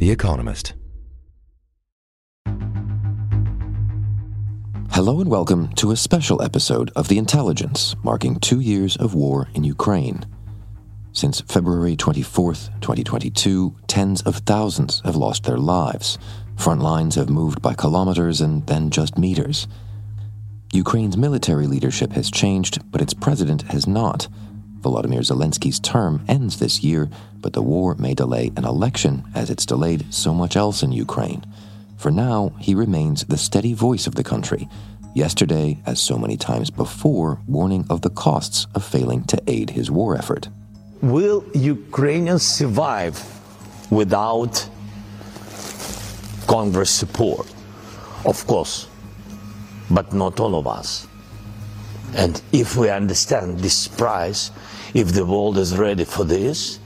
The Economist. Hello and welcome to a special episode of The Intelligence, marking two years of war in Ukraine. Since February 24th, 2022, tens of thousands have lost their lives. Front lines have moved by kilometers and then just meters. Ukraine's military leadership has changed, but its president has not. Volodymyr Zelensky's term ends this year, but the war may delay an election as it's delayed so much else in Ukraine. For now, he remains the steady voice of the country, yesterday, as so many times before, warning of the costs of failing to aid his war effort. Will Ukrainians survive without Congress support? Of course, but not all of us. And if we understand this price, if the world is ready for this,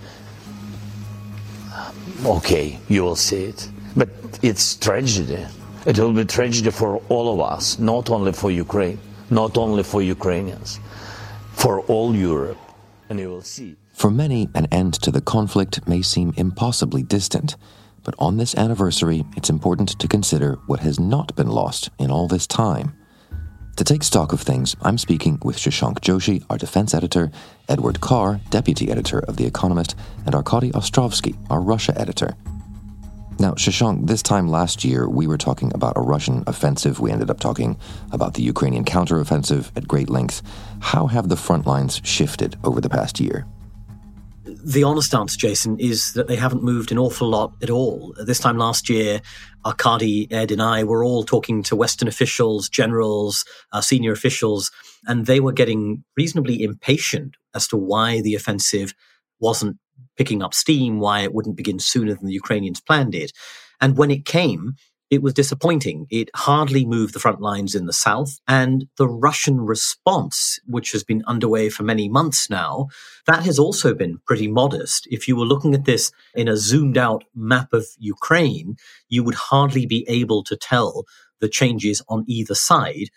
okay, you will see it. But it's tragedy. It will be tragedy for all of us, not only for Ukraine, not only for Ukrainians, for all Europe. And you will see. For many, an end to the conflict may seem impossibly distant. But on this anniversary, it's important to consider what has not been lost in all this time. To take stock of things, I'm speaking with Shashank Joshi, our defense editor, Edward Carr, deputy editor of The Economist, and Arkady Ostrovsky, our Russia editor. Now, Shashank, this time last year, we were talking about a Russian offensive. We ended up talking about the Ukrainian counteroffensive at great length. How have the front lines shifted over the past year? The honest answer, Jason, is that they haven't moved an awful lot at all. This time last year, Arkady, Ed, and I were all talking to Western officials, generals, uh, senior officials, and they were getting reasonably impatient as to why the offensive wasn't picking up steam, why it wouldn't begin sooner than the Ukrainians planned it. And when it came, it was disappointing. It hardly moved the front lines in the south. And the Russian response, which has been underway for many months now, that has also been pretty modest. If you were looking at this in a zoomed out map of Ukraine, you would hardly be able to tell the changes on either side.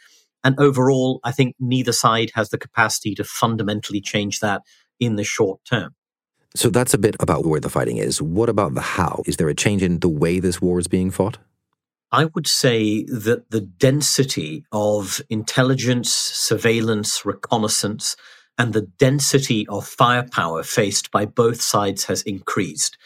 And overall, I think neither side has the capacity to fundamentally change that in the short term. So that's a bit about where the fighting is. What about the how? Is there a change in the way this war is being fought? I would say that the density of intelligence, surveillance, reconnaissance, and the density of firepower faced by both sides has increased.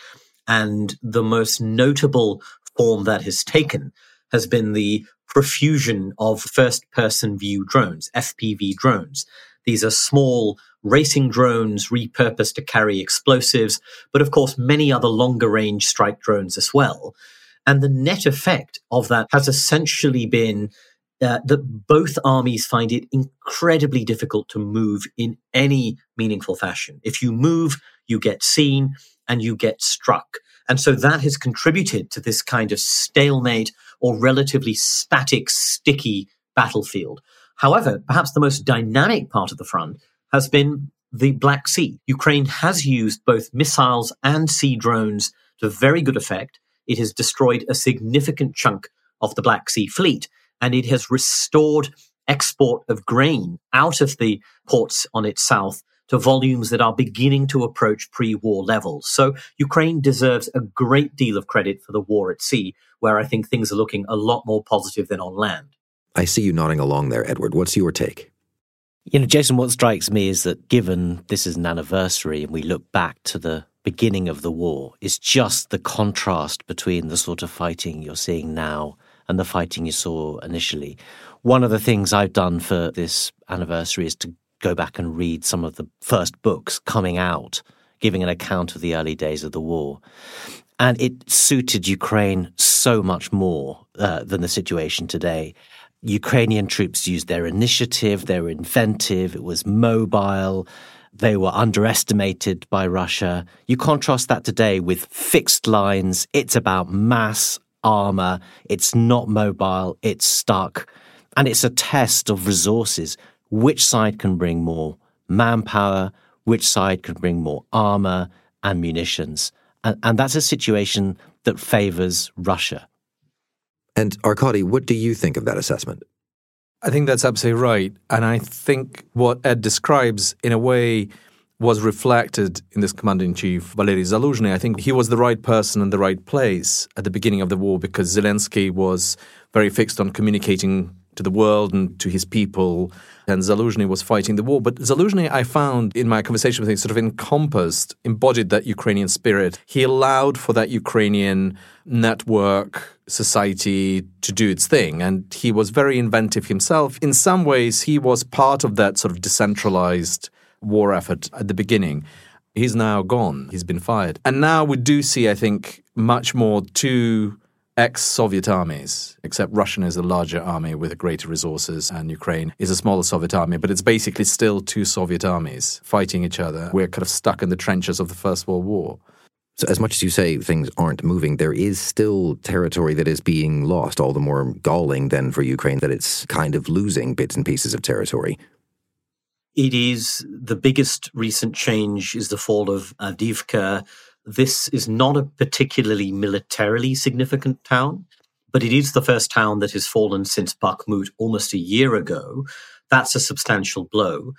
And the most notable form that has taken has been the profusion of first person view drones, FPV drones. These are small racing drones repurposed to carry explosives, but of course, many other longer range strike drones as well. And the net effect of that has essentially been uh, that both armies find it incredibly difficult to move in any meaningful fashion. If you move, you get seen and you get struck. And so that has contributed to this kind of stalemate or relatively static, sticky battlefield. However, perhaps the most dynamic part of the front has been the Black Sea. Ukraine has used both missiles and sea drones to very good effect it has destroyed a significant chunk of the Black Sea fleet and it has restored export of grain out of the ports on its south to volumes that are beginning to approach pre war levels. So Ukraine deserves a great deal of credit for the war at sea, where I think things are looking a lot more positive than on land. I see you nodding along there, Edward. What's your take? You know, Jason, what strikes me is that given this is an anniversary and we look back to the beginning of the war is just the contrast between the sort of fighting you're seeing now and the fighting you saw initially. One of the things I've done for this anniversary is to go back and read some of the first books coming out, giving an account of the early days of the war. And it suited Ukraine so much more uh, than the situation today. Ukrainian troops used their initiative, they were inventive, it was mobile, They were underestimated by Russia. You contrast that today with fixed lines. It's about mass armor. It's not mobile. It's stuck. And it's a test of resources. Which side can bring more manpower? Which side can bring more armor and munitions? And, and that's a situation that favors Russia. And Arkady, what do you think of that assessment? I think that's absolutely right. And I think what Ed describes, in a way, was reflected in this commander in chief, Valery Zaluzhny. I think he was the right person in the right place at the beginning of the war because Zelensky was very fixed on communicating to the world and to his people. And Zaluzhny was fighting the war. But Zaluzhny, I found in my conversation with him, sort of encompassed, embodied that Ukrainian spirit. He allowed for that Ukrainian network society to do its thing. And he was very inventive himself. In some ways, he was part of that sort of decentralized war effort at the beginning. He's now gone. He's been fired. And now we do see, I think, much more two ex Soviet armies, except Russian is a larger army with greater resources, and Ukraine is a smaller Soviet army, but it's basically still two Soviet armies fighting each other. We're kind of stuck in the trenches of the First World War. So, as much as you say things aren't moving, there is still territory that is being lost, all the more galling then for Ukraine that it's kind of losing bits and pieces of territory. It is the biggest recent change is the fall of Avdiivka. This is not a particularly militarily significant town, but it is the first town that has fallen since Bakhmut almost a year ago. That's a substantial blow.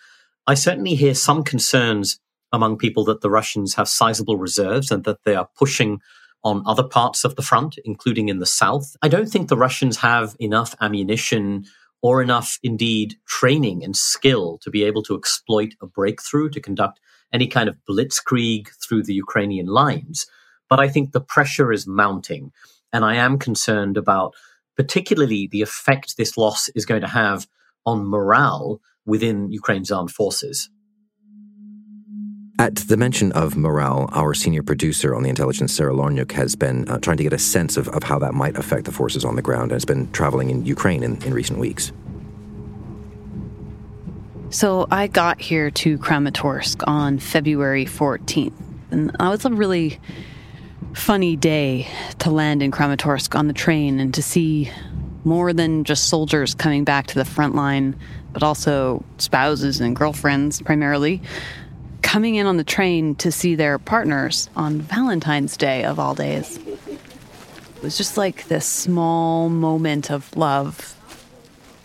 I certainly hear some concerns among people that the Russians have sizable reserves and that they are pushing on other parts of the front, including in the south. I don't think the Russians have enough ammunition or enough, indeed, training and skill to be able to exploit a breakthrough, to conduct any kind of blitzkrieg through the Ukrainian lines. But I think the pressure is mounting. And I am concerned about particularly the effect this loss is going to have on morale within Ukraine's armed forces. At the mention of morale, our senior producer on the intelligence, Sarah Larniuk, has been uh, trying to get a sense of, of how that might affect the forces on the ground and has been traveling in Ukraine in, in recent weeks. So I got here to Kramatorsk on February 14th, and that was a really funny day to land in Kramatorsk on the train and to see more than just soldiers coming back to the front line, but also spouses and girlfriends primarily coming in on the train to see their partners on Valentine's Day of all days. It was just like this small moment of love.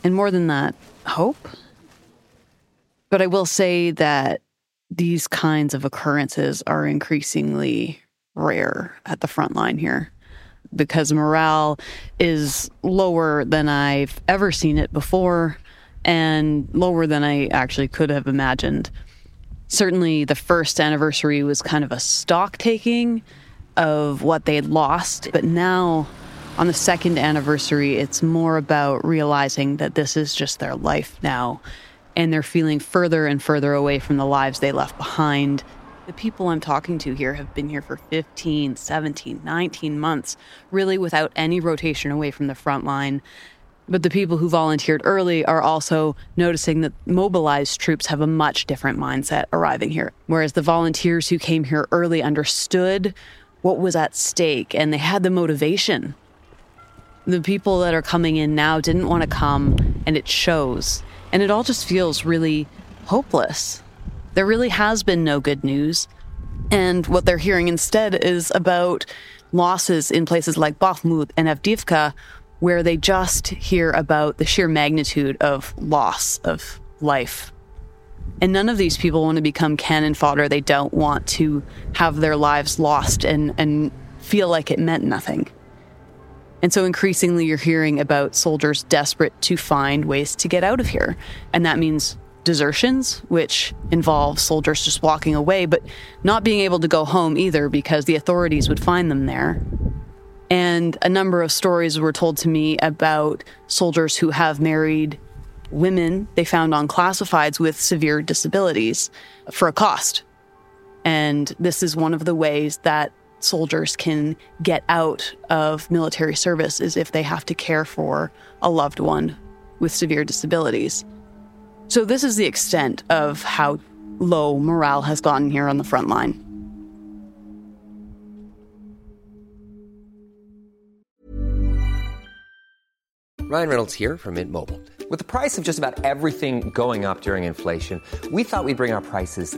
And more than that, hope. But I will say that these kinds of occurrences are increasingly rare at the front line here because morale is lower than I've ever seen it before and lower than I actually could have imagined certainly the first anniversary was kind of a stock taking of what they'd lost. But now, on the second anniversary, it's more about realizing that this is just their life now. And they're feeling further and further away from the lives they left behind. The people I'm talking to here have been here for 15, 17, 19 months, really without any rotation away from the front line. But the people who volunteered early are also noticing that mobilized troops have a much different mindset arriving here. Whereas the volunteers who came here early understood what was at stake and they had the motivation. The people that are coming in now didn't want to come, and it shows. And it all just feels really hopeless. There really has been no good news. And what they're hearing instead is about losses in places like Bakhmut and Avdiivka, where they just hear about the sheer magnitude of loss of life. And none of these people want to become cannon fodder. They don't want to have their lives lost and, and feel like it meant nothing. And so increasingly, you're hearing about soldiers desperate to find ways to get out of here. And that means desertions, which involve soldiers just walking away, but not being able to go home either because the authorities would find them there. And a number of stories were told to me about soldiers who have married women they found on classifieds with severe disabilities for a cost. And this is one of the ways that soldiers can get out of military service is if they have to care for a loved one with severe disabilities. So this is the extent of how low morale has gotten here on the front line. Ryan Reynolds here from Mint Mobile. With the price of just about everything going up during inflation, we thought we'd bring our prices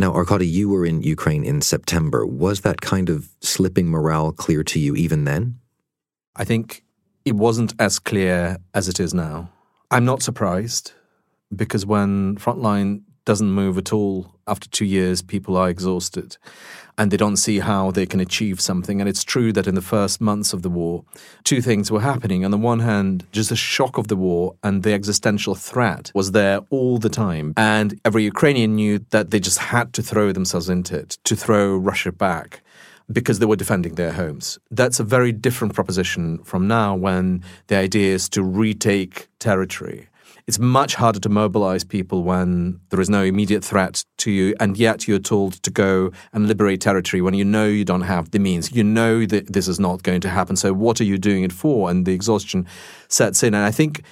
Now, Arkady, you were in Ukraine in September. Was that kind of slipping morale clear to you even then? I think it wasn't as clear as it is now. I'm not surprised because when Frontline doesn't move at all after two years, people are exhausted and they don't see how they can achieve something. And it's true that in the first months of the war, two things were happening. On the one hand, just the shock of the war and the existential threat was there all the time. And every Ukrainian knew that they just had to throw themselves into it, to throw Russia back because they were defending their homes. That's a very different proposition from now when the idea is to retake territory. It's much harder to mobilize people when there is no immediate threat to you, and yet you're told to go and liberate territory when you know you don't have the means. You know that this is not going to happen. So, what are you doing it for? And the exhaustion sets in. And I think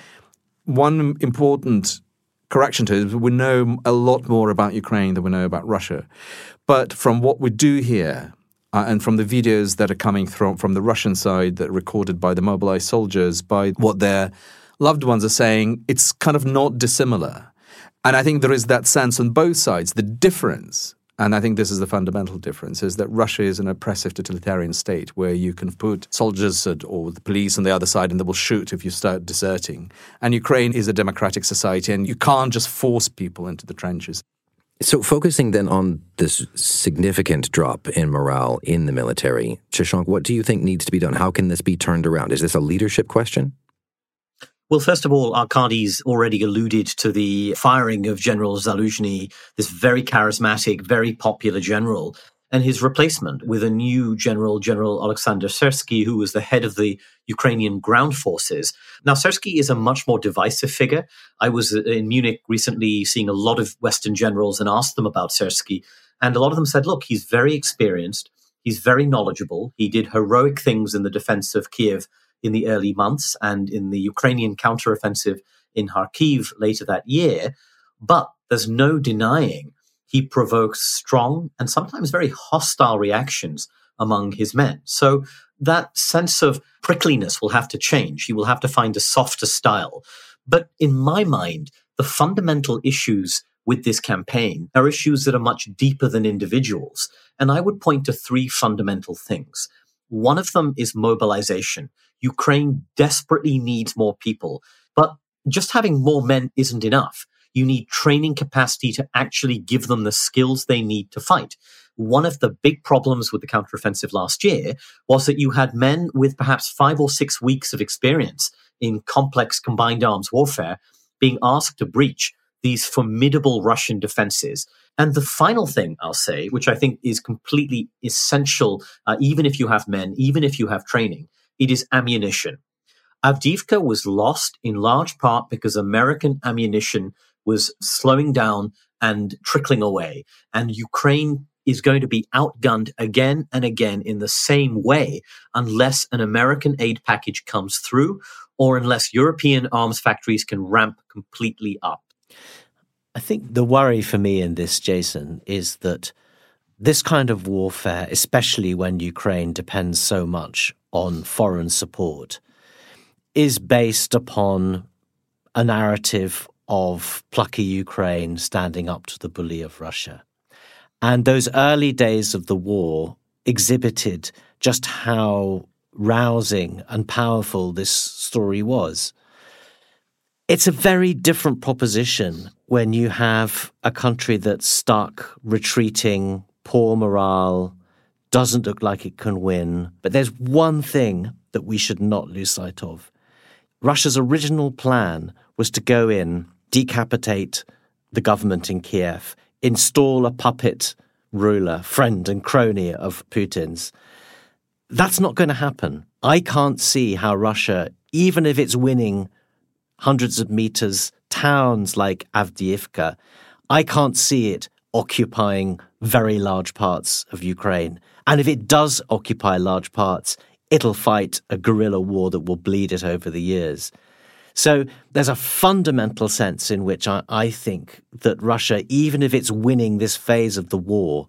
one important correction to it is we know a lot more about Ukraine than we know about Russia. But from what we do here, uh, and from the videos that are coming from, from the Russian side that are recorded by the mobilized soldiers, by what their loved ones are saying, it's kind of not dissimilar. And I think there is that sense on both sides. The difference, and I think this is the fundamental difference, is that Russia is an oppressive totalitarian state where you can put soldiers or the police on the other side and they will shoot if you start deserting. And Ukraine is a democratic society and you can't just force people into the trenches. So, focusing then on this significant drop in morale in the military, Shashank, what do you think needs to be done? How can this be turned around? Is this a leadership question? Well, first of all, Arkady's already alluded to the firing of General Zaluzhny, this very charismatic, very popular general, and his replacement with a new general, General Alexander Syrsky, who was the head of the Ukrainian ground forces. Now, Syrsky is a much more divisive figure. I was uh, in Munich recently seeing a lot of Western generals and asked them about Syrsky, and a lot of them said, look, he's very experienced, he's very knowledgeable, he did heroic things in the defense of Kiev in the early months and in the Ukrainian counteroffensive in Kharkiv later that year. But there's no denying he provokes strong and sometimes very hostile reactions among his men. So that sense of prickliness will have to change. He will have to find a softer style. But in my mind, the fundamental issues with this campaign are issues that are much deeper than individuals. And I would point to three fundamental things. One of them is mobilization. Ukraine desperately needs more people, but just having more men isn't enough. You need training capacity to actually give them the skills they need to fight. One of the big problems with the counteroffensive last year was that you had men with perhaps five or six weeks of experience in complex combined arms warfare being asked to breach these formidable Russian defenses. And the final thing I'll say, which I think is completely essential, uh, even if you have men, even if you have training, it is ammunition. Avdiivka was lost in large part because American ammunition was slowing down and trickling away. And Ukraine is going to be outgunned again and again in the same way unless an American aid package comes through or unless European arms factories can ramp completely up. I think the worry for me in this, Jason, is that this kind of warfare, especially when Ukraine depends so much on foreign support, is based upon a narrative of plucky Ukraine standing up to the bully of Russia. And those early days of the war exhibited just how rousing and powerful this story was. It's a very different proposition when you have a country that's stuck, retreating, poor morale, doesn't look like it can win. But there's one thing that we should not lose sight of. Russia's original plan was to go in, decapitate the government in Kiev, install a puppet ruler, friend and crony of Putin's. That's not going to happen. I can't see how Russia, even if it's winning hundreds of meters towns like Avdiivka, I can't see it occupying very large parts of Ukraine. And if it does occupy large parts, it'll fight a guerrilla war that will bleed it over the years. So there's a fundamental sense in which I, I, think that Russia, even if it's winning this phase of the war,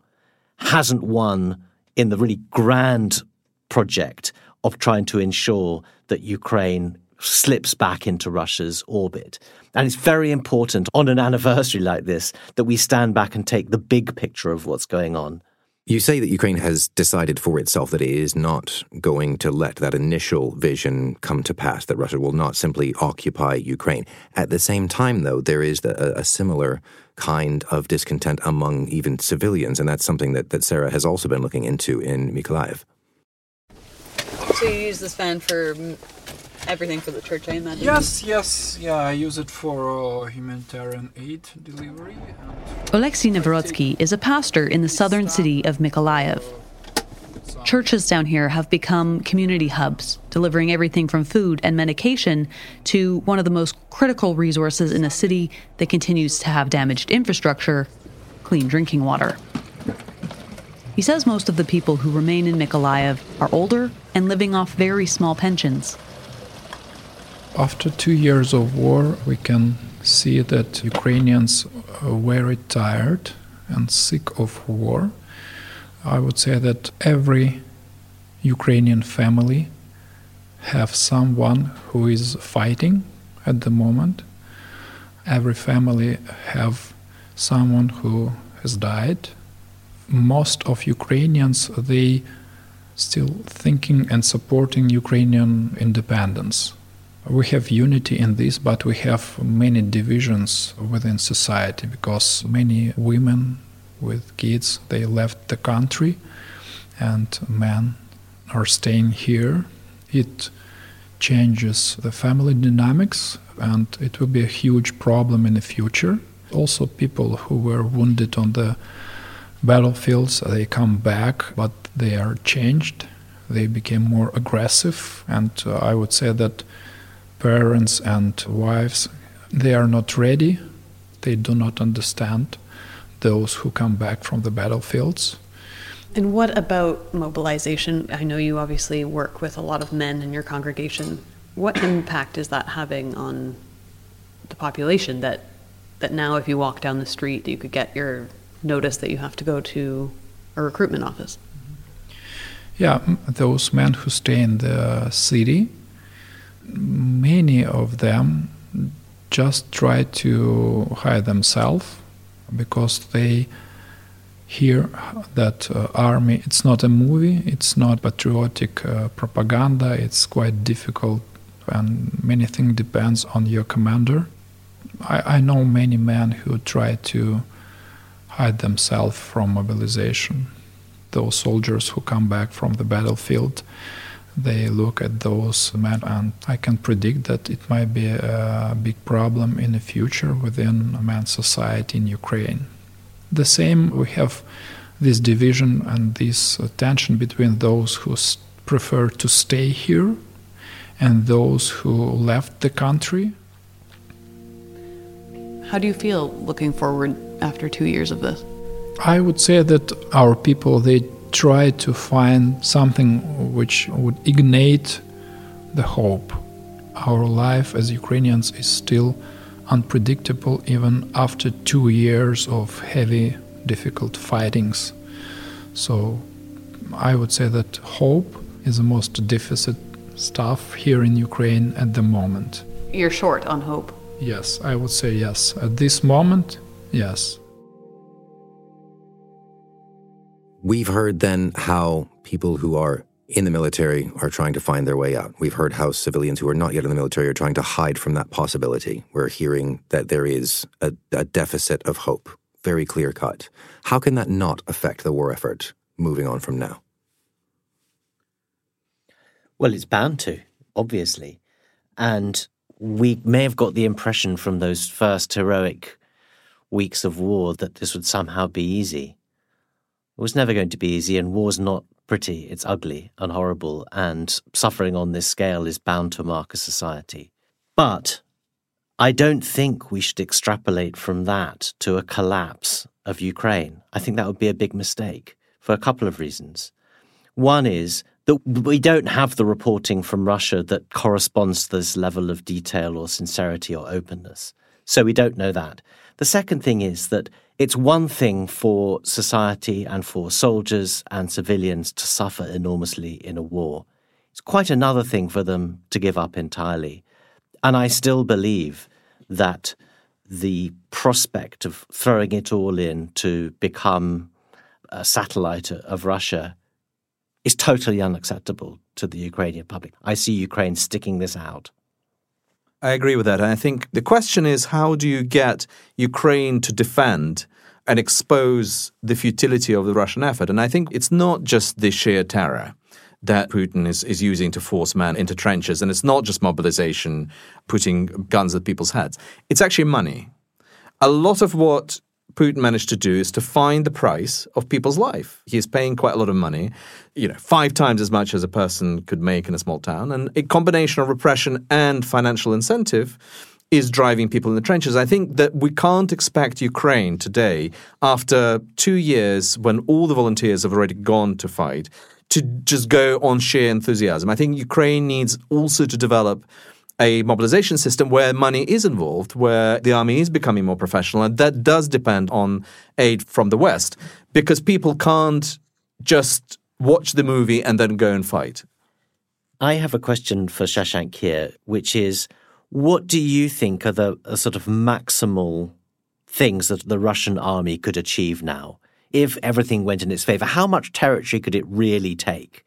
hasn't won in the really grand project of trying to ensure that Ukraine slips back into Russia's orbit. And it's very important on an anniversary like this that we stand back and take the big picture of what's going on. You say that Ukraine has decided for itself that it is not going to let that initial vision come to pass, that Russia will not simply occupy Ukraine. At the same time, though, there is a, a similar kind of discontent among even civilians, and that's something that, that Sarah has also been looking into in Mykolaiv. So you use this fan for everything for the church, I imagine? Yes, yes, yeah, I use it for uh, humanitarian aid delivery. Oleksiy Novorodsky is a pastor in the southern city of Mykolaiv. Churches down here have become community hubs, delivering everything from food and medication to one of the most critical resources in a city that continues to have damaged infrastructure clean drinking water. He says most of the people who remain in Mykolaiv are older and living off very small pensions. After two years of war, we can see that Ukrainians are very tired and sick of war. I would say that every Ukrainian family have someone who is fighting at the moment. Every family have someone who has died. Most of Ukrainians they still thinking and supporting Ukrainian independence we have unity in this, but we have many divisions within society because many women with kids they left the country, and men are staying here. It changes the family dynamics, and it will be a huge problem in the future. Also, people who were wounded on the battlefields they come back, but they are changed. They became more aggressive, and uh, I would say that parents and wives, they are not ready. They do not understand those who come back from the battlefields. And what about mobilization? I know you obviously work with a lot of men in your congregation. What impact is that having on the population that that now if you walk down the street you could get your notice that you have to go to a recruitment office? Yeah, those men who stay in the city, many of them just try to hide themselves because they hear that uh, army it's not a movie it's not patriotic uh, propaganda it's quite difficult and many things depends on your commander. I, I know many men who try to hide themselves from mobilization. Those soldiers who come back from the battlefield they look at those men, and I can predict that it might be a big problem in the future within man's society in Ukraine. The same, we have this division and this uh, tension between those who prefer to stay here and those who left the country. How do you feel looking forward after two years of this? I would say that our people they try to find something which would ignite the hope. Our life as Ukrainians is still unpredictable even after two years of heavy, difficult fightings. So I would say that hope is the most deficit stuff here in Ukraine at the moment. You're short on hope? Yes, I would say yes. At this moment, yes. We've heard then how people who are in the military are trying to find their way out. We've heard how civilians who are not yet in the military are trying to hide from that possibility. We're hearing that there is a, a deficit of hope, very clear cut. How can that not affect the war effort moving on from now? Well, it's bound to, obviously. And we may have got the impression from those first heroic weeks of war that this would somehow be easy. It was never going to be easy, and war's not pretty, it's ugly and horrible, and suffering on this scale is bound to mark a society. But I don't think we should extrapolate from that to a collapse of Ukraine. I think that would be a big mistake for a couple of reasons. One is that we don't have the reporting from Russia that corresponds to this level of detail or sincerity or openness. So we don't know that. The second thing is that it's one thing for society and for soldiers and civilians to suffer enormously in a war. It's quite another thing for them to give up entirely. And I still believe that the prospect of throwing it all in to become a satellite of Russia is totally unacceptable to the Ukrainian public. I see Ukraine sticking this out. I agree with that. And I think the question is how do you get Ukraine to defend and expose the futility of the Russian effort? And I think it's not just the sheer terror that Putin is, is using to force men into trenches. And it's not just mobilization, putting guns at people's heads. It's actually money. A lot of what Putin managed to do is to find the price of people's life. He's paying quite a lot of money, you know, five times as much as a person could make in a small town. And a combination of repression and financial incentive is driving people in the trenches. I think that we can't expect Ukraine today, after two years when all the volunteers have already gone to fight, to just go on sheer enthusiasm. I think Ukraine needs also to develop a mobilization system where money is involved, where the army is becoming more professional, and that does depend on aid from the West because people can't just watch the movie and then go and fight. I have a question for Shashank here, which is what do you think are the sort of maximal things that the Russian army could achieve now? If everything went in its favor, how much territory could it really take?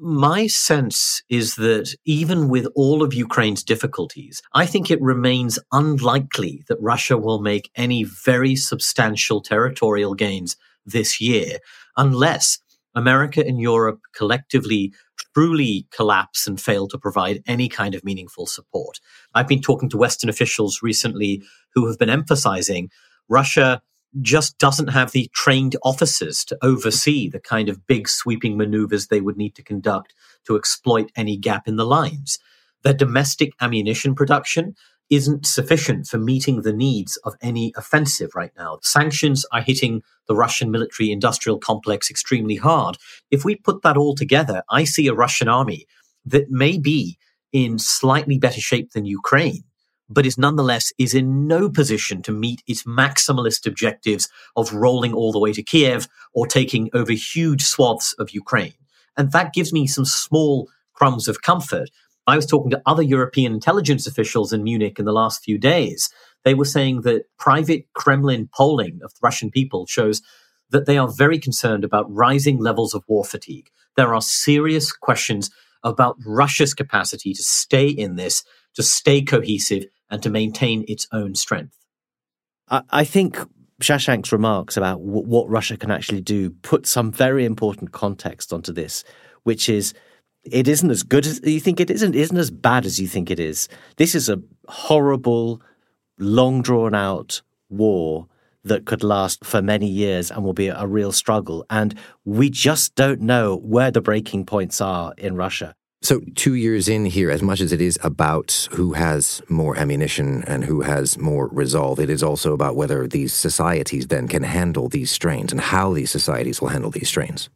My sense is that even with all of Ukraine's difficulties, I think it remains unlikely that Russia will make any very substantial territorial gains this year unless America and Europe collectively truly collapse and fail to provide any kind of meaningful support. I've been talking to Western officials recently who have been emphasizing Russia just doesn't have the trained officers to oversee the kind of big sweeping maneuvers they would need to conduct to exploit any gap in the lines. Their domestic ammunition production isn't sufficient for meeting the needs of any offensive right now. Sanctions are hitting the Russian military industrial complex extremely hard. If we put that all together, I see a Russian army that may be in slightly better shape than Ukraine, but is nonetheless is in no position to meet its maximalist objectives of rolling all the way to Kiev or taking over huge swaths of Ukraine. And that gives me some small crumbs of comfort. I was talking to other European intelligence officials in Munich in the last few days. They were saying that private Kremlin polling of the Russian people shows that they are very concerned about rising levels of war fatigue. There are serious questions about Russia's capacity to stay in this, to stay cohesive, and to maintain its own strength. I, think Shashank's remarks about w- what Russia can actually do put some very important context onto this, which is it isn't as good as you think it isn't, isn't as bad as you think it is. This is a horrible, long drawn out war that could last for many years and will be a real struggle. And we just don't know where the breaking points are in Russia. So, two years in here, as much as it is about who has more ammunition and who has more resolve, it is also about whether these societies then can handle these strains and how these societies will handle these strains.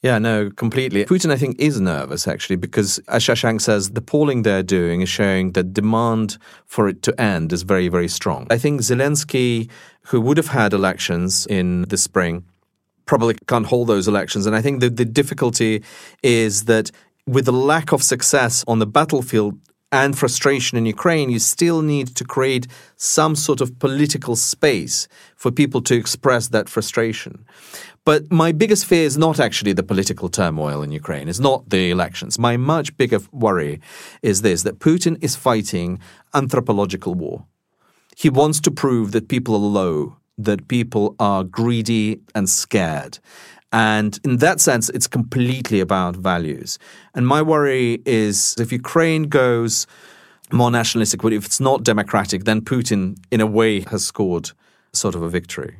Yeah, no, completely. Putin, I think, is nervous actually because, as Shashank says, the polling they're doing is showing that demand for it to end is very, very strong. I think Zelensky, who would have had elections in the spring, probably can't hold those elections. And I think that the difficulty is that with the lack of success on the battlefield and frustration in Ukraine, you still need to create some sort of political space for people to express that frustration. But my biggest fear is not actually the political turmoil in Ukraine, it's not the elections. My much bigger worry is this that Putin is fighting anthropological war. He wants to prove that people are low, that people are greedy and scared. And in that sense, it's completely about values. And my worry is if Ukraine goes more nationalistic, but if it's not democratic, then Putin, in a way, has scored sort of a victory.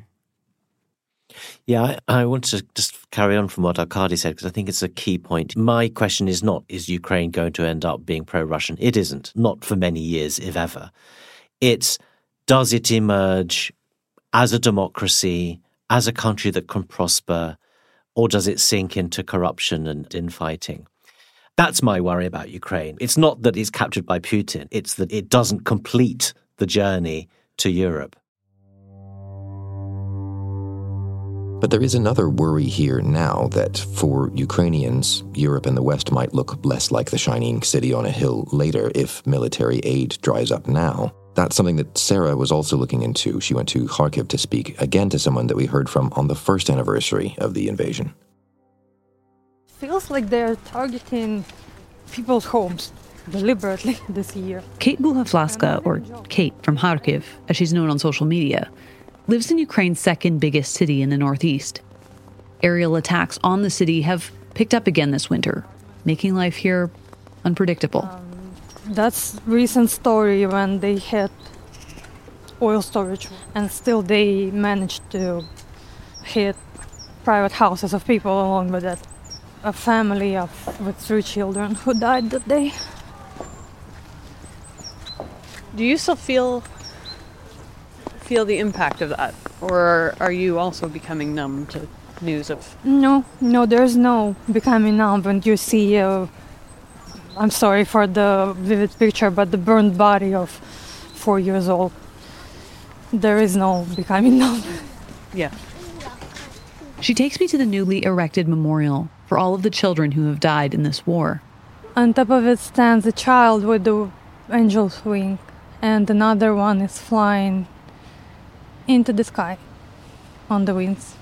Yeah, I, I, want to just carry on from what Arkady said because I think it's a key point. My question is not, is Ukraine going to end up being pro Russian? It isn't, not for many years, if ever. It's, does it emerge as a democracy, as a country that can prosper, or does it sink into corruption and infighting? That's my worry about Ukraine. It's not that it's captured by Putin, it's that it doesn't complete the journey to Europe. But there is another worry here now that for Ukrainians, Europe and the West might look less like the shining city on a hill later if military aid dries up now. That's something that Sarah was also looking into. She went to Kharkiv to speak again to someone that we heard from on the first anniversary of the invasion. Feels like they're targeting people's homes deliberately this year. Kate Buhavlaska, or Kate from Kharkiv, as she's known on social media, lives in Ukraine's second biggest city in the northeast. Aerial attacks on the city have picked up again this winter, making life here unpredictable. Um, that's recent story when they hit oil storage and still they managed to hit private houses of people along with it. A family of with three children who died that day. Do you still feel feel the impact of that? Or are you also becoming numb to news of. No, no, there's no becoming numb when you see. Uh, I'm sorry for the vivid picture, but the burned body of four years old. There is no becoming numb. Yeah. She takes me to the newly erected memorial for all of the children who have died in this war. On top of it stands a child with the angel's wing, and another one is flying into the sky on the wings.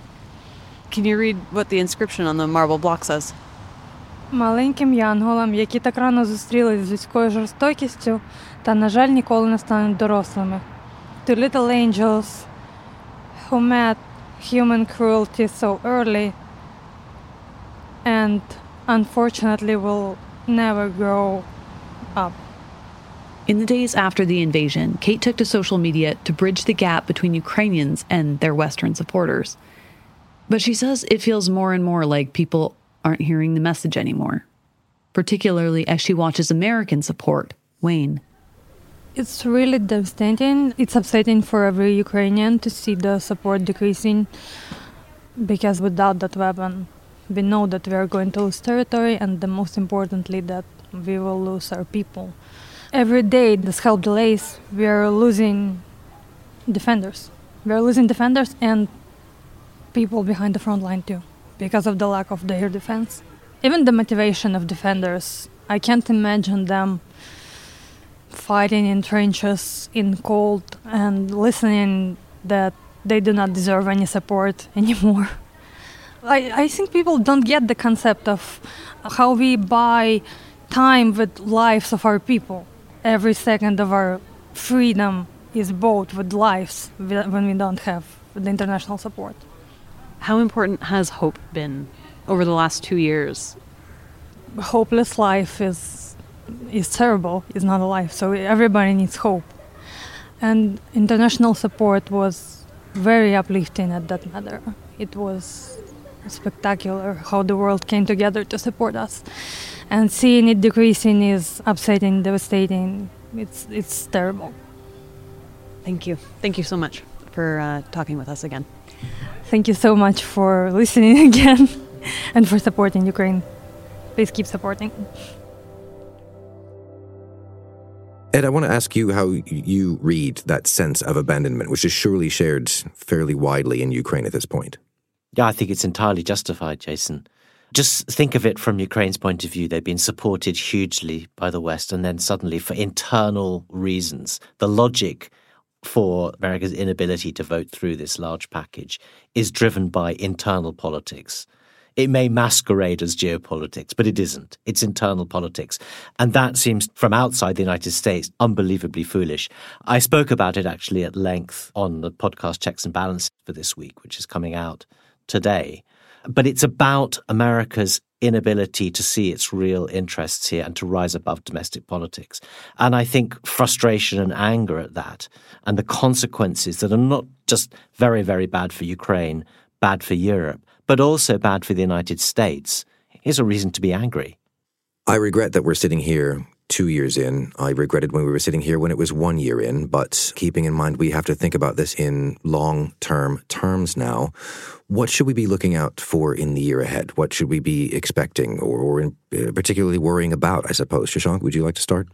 Can you read what the inscription on the marble block says? Маленьким янголам, які так рано зустрілись з людською жорстокістю та, на жаль, ніколи не стануть дорослими. To little angels who met human cruelty so early and unfortunately will never grow up. In the days after the invasion, Kate took to social media to bridge the gap between Ukrainians and their Western supporters. But she says it feels more and more like people aren't hearing the message anymore, particularly as she watches American support wane. It's really devastating. It's upsetting for every Ukrainian to see the support decreasing because without that weapon, we know that we are going to lose territory, and the most importantly, that we will lose our people. Every day, this help delays, we are losing defenders. We are losing defenders and people behind the front line too, because of the lack of their defense. Even the motivation of defenders, I can't imagine them fighting in trenches in cold and listening that they do not deserve any support anymore. I, I think people don't get the concept of how we buy time with lives of our people every second of our freedom is bought with lives when we don't have the international support. How important has hope been over the last two years? Hopeless life is is terrible. It's not a life. So everybody needs hope, and international support was very uplifting at that matter. It was spectacular how the world came together to support us and seeing it decreasing is upsetting, devastating. It's it's terrible. Thank you. Thank you so much for uh, talking with us again. Thank you so much for listening again and for supporting Ukraine. Please keep supporting. Ed, I want to ask you how you read that sense of abandonment, which is surely shared fairly widely in Ukraine at this point. Yeah, I think it's entirely justified, Jason. Just think of it from Ukraine's point of view. They've been supported hugely by the West, and then suddenly, for internal reasons, the logic for America's inability to vote through this large package is driven by internal politics. It may masquerade as geopolitics, but it isn't. It's internal politics. And that seems, from outside the United States, unbelievably foolish. I spoke about it actually at length on the podcast Checks and Balances for this week, which is coming out today. But it's about America's inability to see its real interests here and to rise above domestic politics. And I think frustration and anger at that and the consequences that are not just very, very bad for Ukraine, bad for Europe, but also bad for the United States, is a reason to be angry. I regret that we're sitting here two years in. I regretted when we were sitting here when it was one year in, but keeping in mind we have to think about this in long term terms now. What should we be looking out for in the year ahead? What should we be expecting or, or in, uh, particularly worrying about, I suppose? Shashank, would you like to start?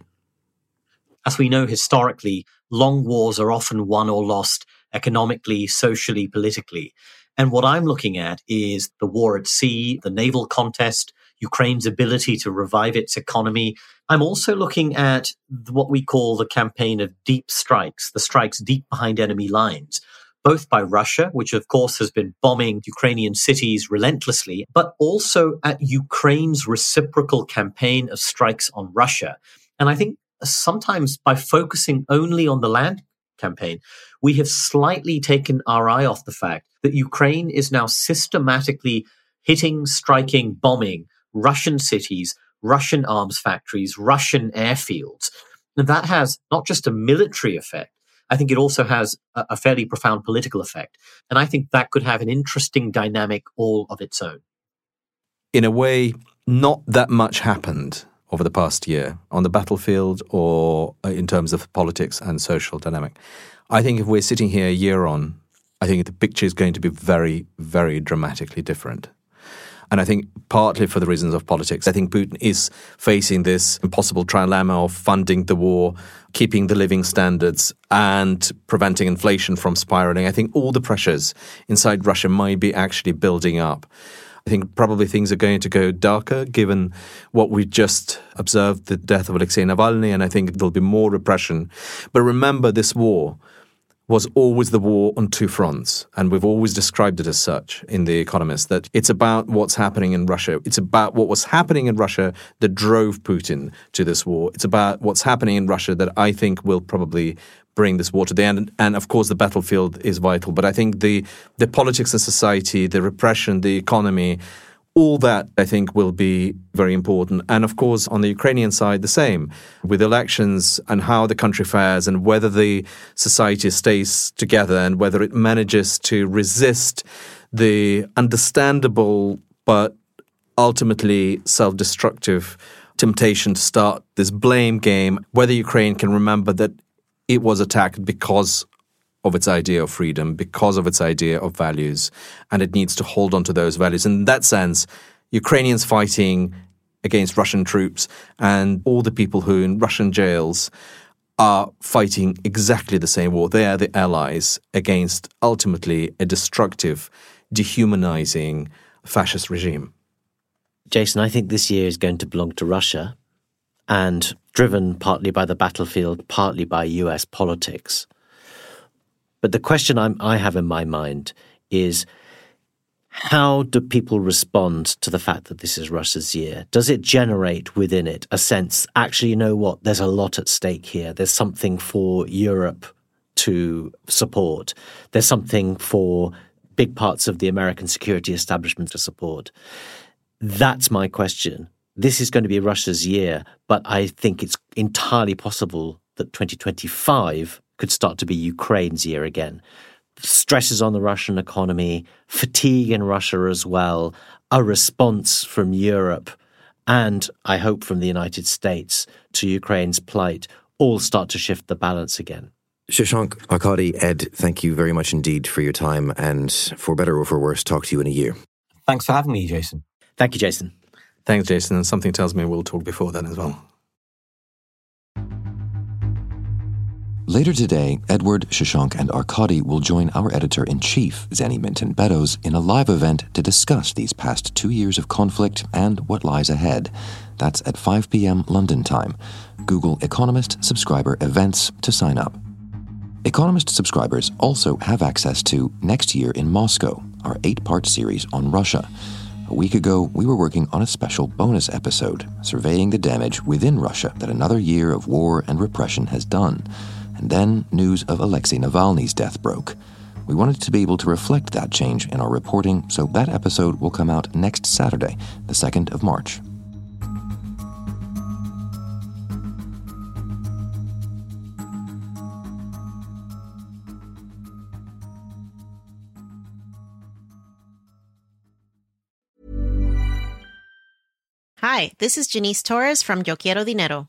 As we know historically, long wars are often won or lost economically, socially, politically. And what I'm looking at is the war at sea, the naval contest, Ukraine's ability to revive its economy. I'm also looking at what we call the campaign of deep strikes, the strikes deep behind enemy lines, both by Russia, which of course has been bombing Ukrainian cities relentlessly, but also at Ukraine's reciprocal campaign of strikes on Russia. And I think sometimes by focusing only on the land campaign, we have slightly taken our eye off the fact that Ukraine is now systematically hitting, striking, bombing Russian cities, Russian arms factories, Russian airfields. And that has not just a military effect, I think it also has a, fairly profound political effect. And I think that could have an interesting dynamic all of its own. In a way, not that much happened over the past year on the battlefield or uh, in terms of politics and social dynamic. I think if we're sitting here a year on, I think the picture is going to be very, very dramatically different. And I think partly for the reasons of politics, I think Putin is facing this impossible trilemma of funding the war, keeping the living standards, and preventing inflation from spiraling. I think all the pressures inside Russia might be actually building up. I think probably things are going to go darker given what we just observed the death of Alexei Navalny, and I think there'll be more repression. But remember, this war was always the war on two fronts. And we've always described it as such in The Economist that it's about what's happening in Russia. It's about what was happening in Russia that drove Putin to this war. It's about what's happening in Russia that I think will probably bring this war to the end. And of course, the battlefield is vital. But I think the, the politics and society, the repression, the economy, all that I think will be very important. And of course, on the Ukrainian side, the same with elections and how the country fares and whether the society stays together and whether it manages to resist the understandable but ultimately self destructive temptation to start this blame game, whether Ukraine can remember that it was attacked because of its idea of freedom, because of its idea of values, and it needs to hold on to those values. In that sense, Ukrainians fighting against Russian troops and all the people who in Russian jails are fighting exactly the same war. They are the allies against ultimately a destructive, dehumanizing fascist regime. Jason, I think this year is going to belong to Russia and driven partly by the battlefield, partly by US politics. But the question I'm, I have in my mind is how do people respond to the fact that this is Russia's year? Does it generate within it a sense, actually, you know what, there's a lot at stake here. There's something for Europe to support. There's something for big parts of the American security establishment to support. That's my question. This is going to be Russia's year, but I think it's entirely possible that 2025 could start to be Ukraine's year again. Stresses on the Russian economy, fatigue in Russia as well, a response from Europe, and I hope from the United States to Ukraine's plight all start to shift the balance again. Shashank, Arkady, Ed, thank you very much indeed for your time, and for better or for worse, talk to you in a year. Thanks for having me, Jason. Thank you, Jason. Thanks, Jason. And something tells me we'll talk before then as well. Later today, Edward, Shashank, and Arkady will join our editor in chief, Zanny Minton Beddoes, in a live event to discuss these past two years of conflict and what lies ahead. That's at 5 p.m. London time. Google Economist subscriber events to sign up. Economist subscribers also have access to Next Year in Moscow, our eight part series on Russia. A week ago, we were working on a special bonus episode, surveying the damage within Russia that another year of war and repression has done. And then news of Alexei Navalny's death broke. We wanted to be able to reflect that change in our reporting, so that episode will come out next Saturday, the 2nd of March. Hi, this is Janice Torres from Yo Quiero Dinero.